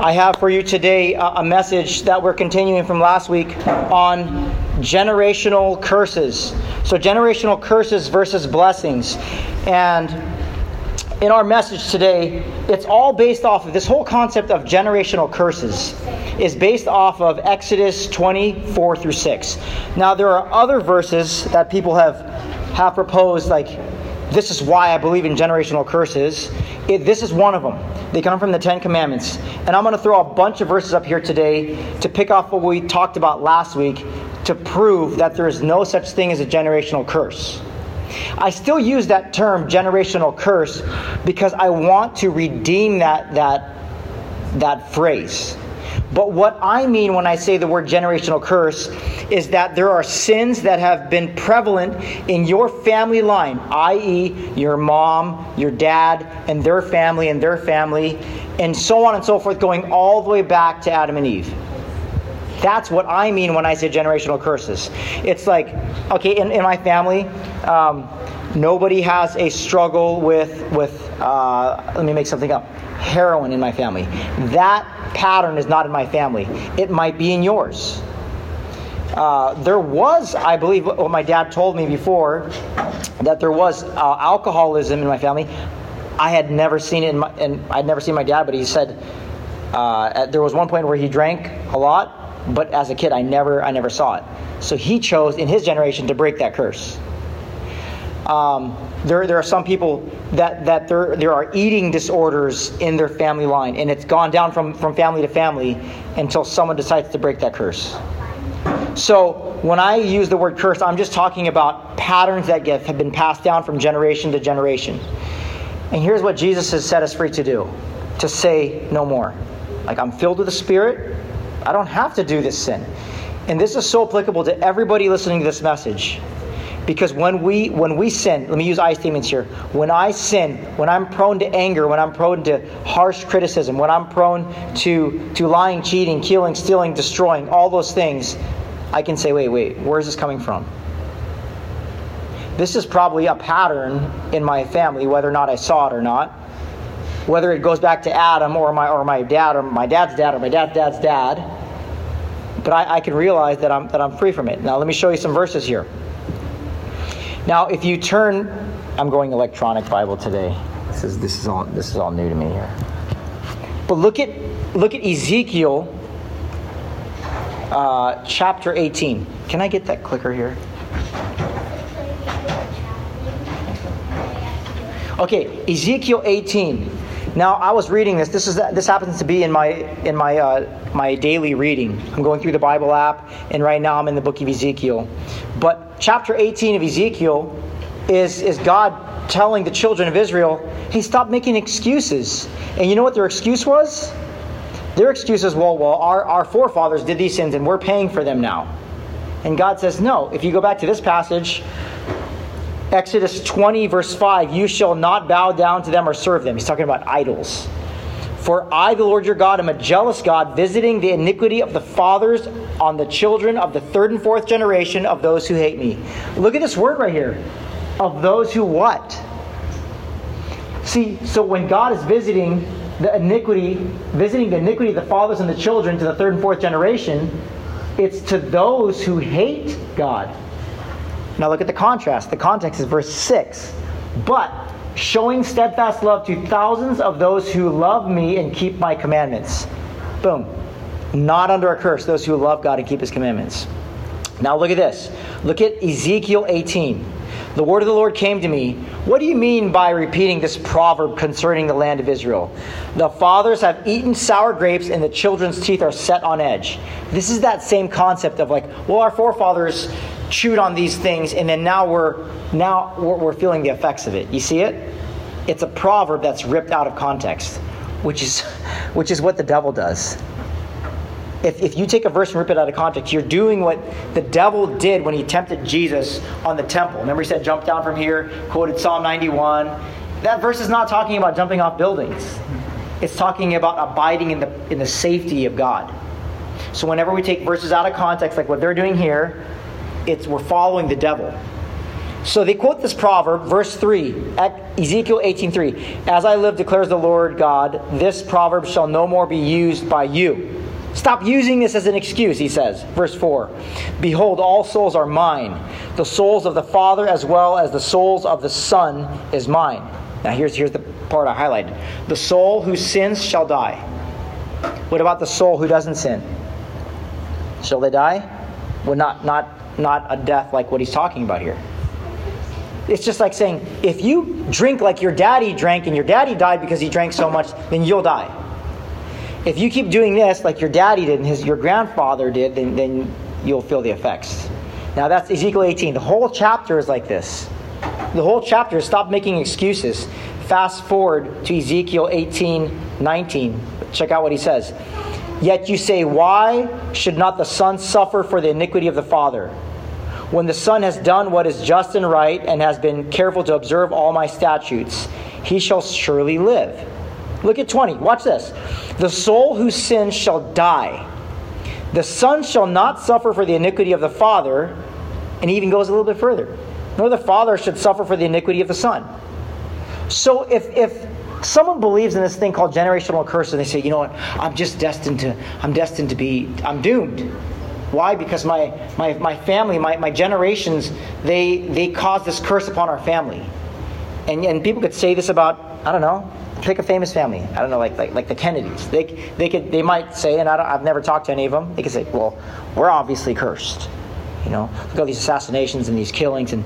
I have for you today uh, a message that we're continuing from last week on generational curses. So, generational curses versus blessings. And in our message today, it's all based off of this whole concept of generational curses is based off of Exodus 24 through 6. Now there are other verses that people have have proposed like this is why I believe in generational curses. It, this is one of them. They come from the Ten Commandments. And I'm going to throw a bunch of verses up here today to pick off what we talked about last week to prove that there is no such thing as a generational curse. I still use that term generational curse because I want to redeem that that that phrase. But what I mean when I say the word generational curse is that there are sins that have been prevalent in your family line, i.e., your mom, your dad, and their family, and their family, and so on and so forth, going all the way back to Adam and Eve. That's what I mean when I say generational curses. It's like, okay, in, in my family, um, nobody has a struggle with, with uh, let me make something up, heroin in my family. That pattern is not in my family. It might be in yours. Uh, there was, I believe, what my dad told me before, that there was uh, alcoholism in my family. I had never seen it, in my, and I'd never seen my dad, but he said uh, there was one point where he drank a lot, but as a kid, I never, I never saw it. So he chose in his generation to break that curse. Um, there, there are some people that, that there, there are eating disorders in their family line, and it's gone down from, from family to family until someone decides to break that curse. So when I use the word curse, I'm just talking about patterns that get, have been passed down from generation to generation. And here's what Jesus has set us free to do to say no more. Like, I'm filled with the Spirit. I don't have to do this sin. And this is so applicable to everybody listening to this message. Because when we when we sin, let me use I statements here. When I sin, when I'm prone to anger, when I'm prone to harsh criticism, when I'm prone to to lying, cheating, killing, stealing, destroying, all those things, I can say, wait, wait, where is this coming from? This is probably a pattern in my family, whether or not I saw it or not. Whether it goes back to Adam or my or my dad or my dad's dad or my dad's dad's dad. But I, I can realize that I'm that I'm free from it. Now let me show you some verses here. Now, if you turn, I'm going electronic Bible today. This is this is all this is all new to me here. But look at look at Ezekiel uh, chapter 18. Can I get that clicker here? Okay, Ezekiel 18. Now, I was reading this. This is this happens to be in my in my uh, my daily reading. I'm going through the Bible app, and right now I'm in the book of Ezekiel. Chapter 18 of Ezekiel is is God telling the children of Israel, "Hey, stop making excuses." And you know what their excuse was? Their excuse is, "Well, well, our our forefathers did these sins, and we're paying for them now." And God says, "No. If you go back to this passage." Exodus 20, verse 5, you shall not bow down to them or serve them. He's talking about idols. For I, the Lord your God, am a jealous God, visiting the iniquity of the fathers on the children of the third and fourth generation of those who hate me. Look at this word right here. Of those who what? See, so when God is visiting the iniquity, visiting the iniquity of the fathers and the children to the third and fourth generation, it's to those who hate God. Now look at the contrast. The context is verse 6. But showing steadfast love to thousands of those who love me and keep my commandments. Boom. Not under a curse, those who love God and keep his commandments. Now look at this. Look at Ezekiel 18. The word of the Lord came to me. What do you mean by repeating this proverb concerning the land of Israel? The fathers have eaten sour grapes and the children's teeth are set on edge. This is that same concept of like, well, our forefathers chewed on these things, and then now we're now we're, we're feeling the effects of it. You see it? It's a proverb that's ripped out of context, which is which is what the devil does. If, if you take a verse and rip it out of context, you're doing what the devil did when he tempted Jesus on the temple. Remember, he said, jump down from here, quoted Psalm 91. That verse is not talking about jumping off buildings, it's talking about abiding in the, in the safety of God. So, whenever we take verses out of context, like what they're doing here, it's we're following the devil. So they quote this proverb, verse 3, Ezekiel 18:3. As I live, declares the Lord God, this proverb shall no more be used by you. Stop using this as an excuse, he says. Verse 4 Behold, all souls are mine. The souls of the Father as well as the souls of the Son is mine. Now, here's, here's the part I highlighted. The soul who sins shall die. What about the soul who doesn't sin? Shall they die? Well, not, not, not a death like what he's talking about here. It's just like saying, if you drink like your daddy drank and your daddy died because he drank so much, then you'll die. If you keep doing this like your daddy did and his, your grandfather did, then, then you'll feel the effects. Now that's Ezekiel 18. The whole chapter is like this. The whole chapter is stop making excuses. Fast forward to Ezekiel 18, 19. Check out what he says. Yet you say, Why should not the Son suffer for the iniquity of the Father? When the Son has done what is just and right and has been careful to observe all my statutes, he shall surely live. Look at 20. Watch this. The soul who sins shall die. The Son shall not suffer for the iniquity of the Father. And he even goes a little bit further. Nor the Father should suffer for the iniquity of the Son. So if, if someone believes in this thing called generational curse and they say, you know what, I'm just destined to, I'm destined to be, I'm doomed. Why? Because my, my, my family, my, my generations, they, they caused this curse upon our family. And, and people could say this about, I don't know, pick a famous family. I don't know, like, like, like the Kennedys. They, they, could, they might say, and I have never talked to any of them, they could say, well, we're obviously cursed. You know, look at all these assassinations and these killings, and,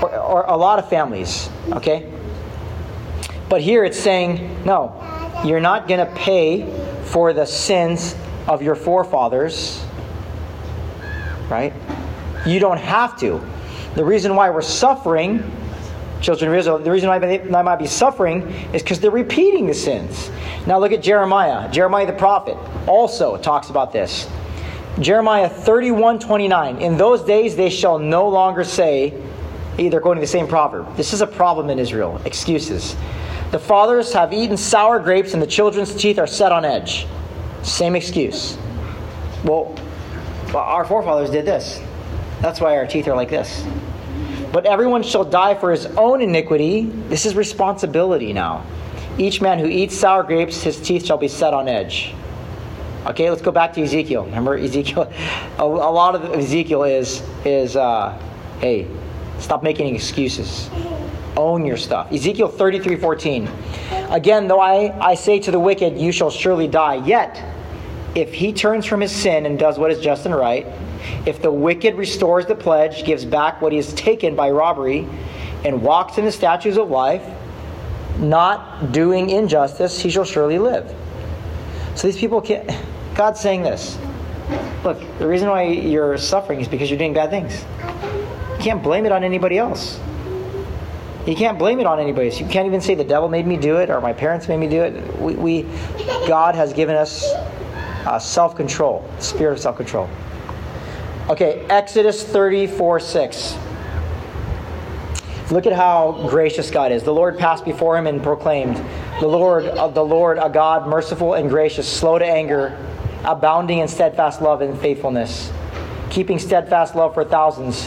or, or a lot of families, okay? But here it's saying, no, you're not going to pay for the sins of your forefathers right? You don't have to. The reason why we're suffering, children of Israel, the reason why they might be suffering is because they're repeating the sins. Now look at Jeremiah. Jeremiah the prophet also talks about this. Jeremiah 31 29. In those days they shall no longer say, they're quoting the same proverb. This is a problem in Israel. Excuses. The fathers have eaten sour grapes and the children's teeth are set on edge. Same excuse. Well, our forefathers did this. That's why our teeth are like this. But everyone shall die for his own iniquity. This is responsibility now. Each man who eats sour grapes, his teeth shall be set on edge. Okay, let's go back to Ezekiel. Remember Ezekiel? A, a lot of Ezekiel is is uh, hey, stop making excuses. Own your stuff. Ezekiel 33, 14. Again, though I, I say to the wicked, you shall surely die, yet if he turns from his sin and does what is just and right, if the wicked restores the pledge, gives back what he has taken by robbery, and walks in the statutes of life, not doing injustice, he shall surely live. So these people can't. God's saying this. Look, the reason why you're suffering is because you're doing bad things. You can't blame it on anybody else. You can't blame it on anybody. You can't even say the devil made me do it or my parents made me do it. We, we God has given us uh, self control, spirit of self control. Okay, Exodus 34 6. Look at how gracious God is. The Lord passed before him and proclaimed, The Lord of the Lord, a God merciful and gracious, slow to anger, abounding in steadfast love and faithfulness, keeping steadfast love for thousands,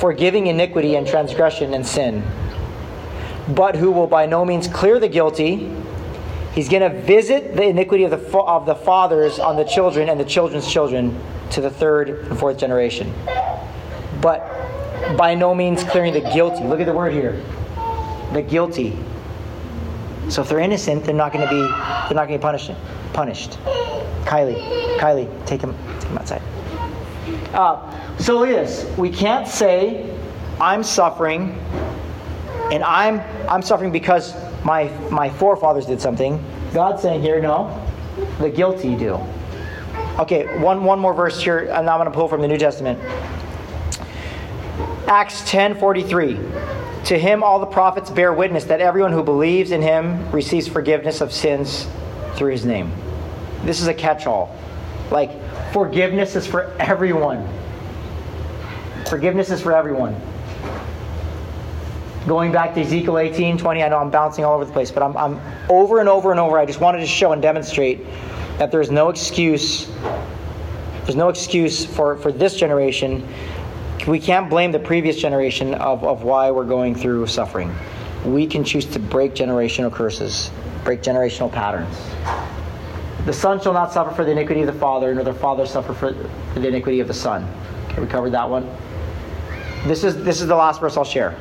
forgiving iniquity and transgression and sin, but who will by no means clear the guilty He's going to visit the iniquity of the, of the fathers on the children and the children's children to the third and fourth generation. But by no means clearing the guilty. Look at the word here. The guilty. So if they're innocent, they're not going to be they're not going to be punished. Punished. Kylie, Kylie, take him, take him outside. Uh, so look at this. We can't say I'm suffering, and I'm I'm suffering because my, my forefathers did something. God's saying here, no, the guilty do. Okay, one, one more verse here, and I'm going to pull from the New Testament. Acts 10 43. To him all the prophets bear witness that everyone who believes in him receives forgiveness of sins through his name. This is a catch all. Like, forgiveness is for everyone. Forgiveness is for everyone going back to Ezekiel 18, 20, I know I'm bouncing all over the place, but I'm, I'm over and over and over. I just wanted to show and demonstrate that there's no excuse. There's no excuse for, for this generation. we can't blame the previous generation of, of why we're going through suffering. We can choose to break generational curses, break generational patterns. The son shall not suffer for the iniquity of the father, nor the father suffer for the iniquity of the son. Okay, we covered that one. This is this is the last verse I'll share.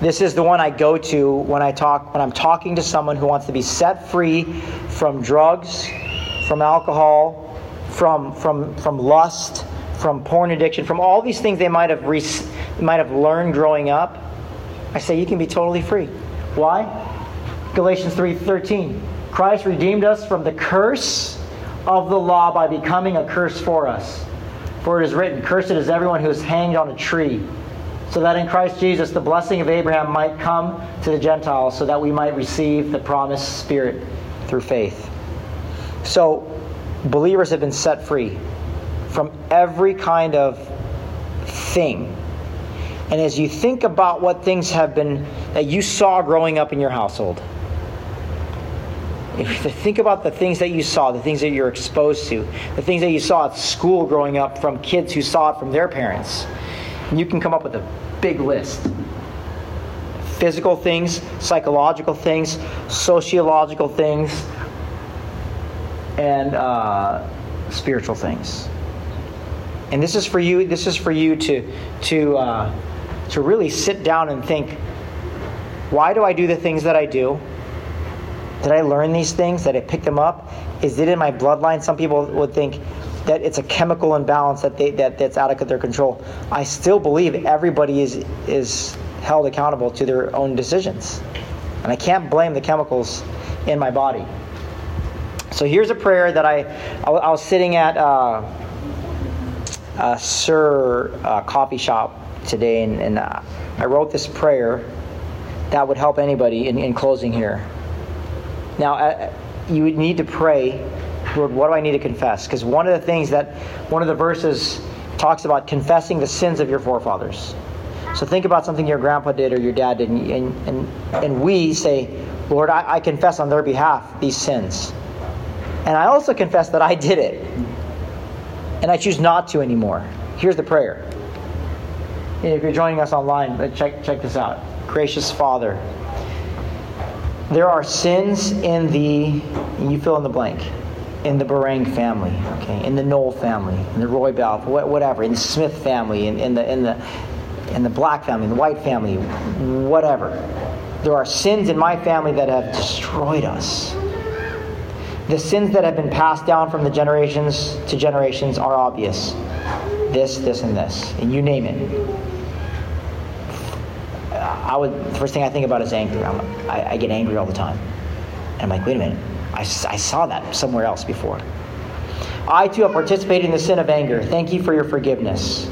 This is the one I go to when I talk when I'm talking to someone who wants to be set free from drugs, from alcohol, from from from lust, from porn addiction, from all these things they might have re- might have learned growing up. I say you can be totally free. Why? Galatians 3:13. Christ redeemed us from the curse of the law by becoming a curse for us. For it is written, Cursed is everyone who is hanged on a tree so that in Christ Jesus the blessing of Abraham might come to the Gentiles, so that we might receive the promised Spirit through faith. So, believers have been set free from every kind of thing. And as you think about what things have been that you saw growing up in your household, if you think about the things that you saw, the things that you're exposed to, the things that you saw at school growing up from kids who saw it from their parents, and you can come up with a big list. Physical things, psychological things, sociological things, and uh, spiritual things. And this is for you. This is for you to to uh, to really sit down and think. Why do I do the things that I do? Did I learn these things? Did I pick them up? Is it in my bloodline? Some people would think that it's a chemical imbalance that they that, that's out of their control. I still believe everybody is is held accountable to their own decisions. And I can't blame the chemicals in my body. So here's a prayer that I, I, I was sitting at uh, a Sir uh, coffee shop today, and, and uh, I wrote this prayer that would help anybody in, in closing here. Now, uh, you would need to pray Lord, what do I need to confess? Because one of the things that one of the verses talks about confessing the sins of your forefathers. So think about something your grandpa did or your dad did, and, and, and we say, Lord, I, I confess on their behalf these sins. And I also confess that I did it. And I choose not to anymore. Here's the prayer. If you're joining us online, check, check this out. Gracious Father, there are sins in the, you fill in the blank in the Barang family, okay, in the Knoll family, in the Roy Bell, whatever, in the Smith family, in, in the in the in the black family, in the white family, whatever. There are sins in my family that have destroyed us. The sins that have been passed down from the generations to generations are obvious. This, this, and this, and you name it. I would. The first thing I think about is anger. I, I get angry all the time, and I'm like, wait a minute I, I saw that somewhere else before. I too have participated in the sin of anger. Thank you for your forgiveness.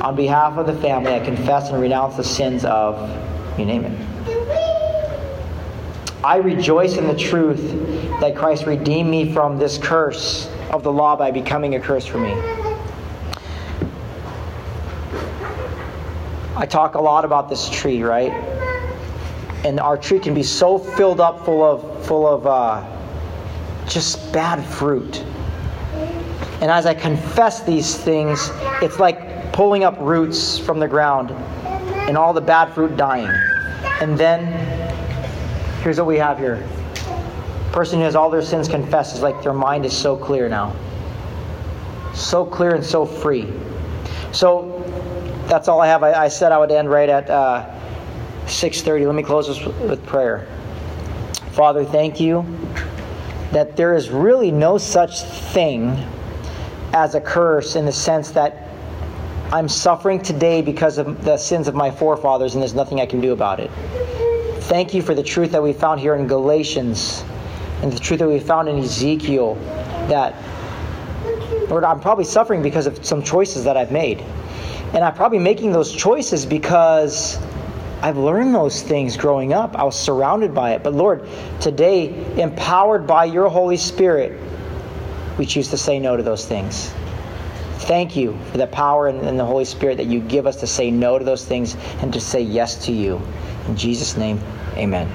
On behalf of the family, I confess and renounce the sins of, you name it. I rejoice in the truth that Christ redeemed me from this curse of the law by becoming a curse for me. I talk a lot about this tree, right? And our tree can be so filled up full of full of uh, just bad fruit. And as I confess these things, it's like pulling up roots from the ground and all the bad fruit dying. And then, here's what we have here. person who has all their sins confessed is like their mind is so clear now. So clear and so free. So that's all I have. I, I said I would end right at uh, 6.30. Let me close this with prayer. Father, thank you that there is really no such thing as a curse in the sense that I'm suffering today because of the sins of my forefathers and there's nothing I can do about it. Thank you for the truth that we found here in Galatians and the truth that we found in Ezekiel that, Lord, I'm probably suffering because of some choices that I've made. And I'm probably making those choices because I've learned those things growing up. I was surrounded by it. But Lord, today, empowered by your Holy Spirit, we choose to say no to those things. Thank you for the power and the Holy Spirit that you give us to say no to those things and to say yes to you. In Jesus' name, amen.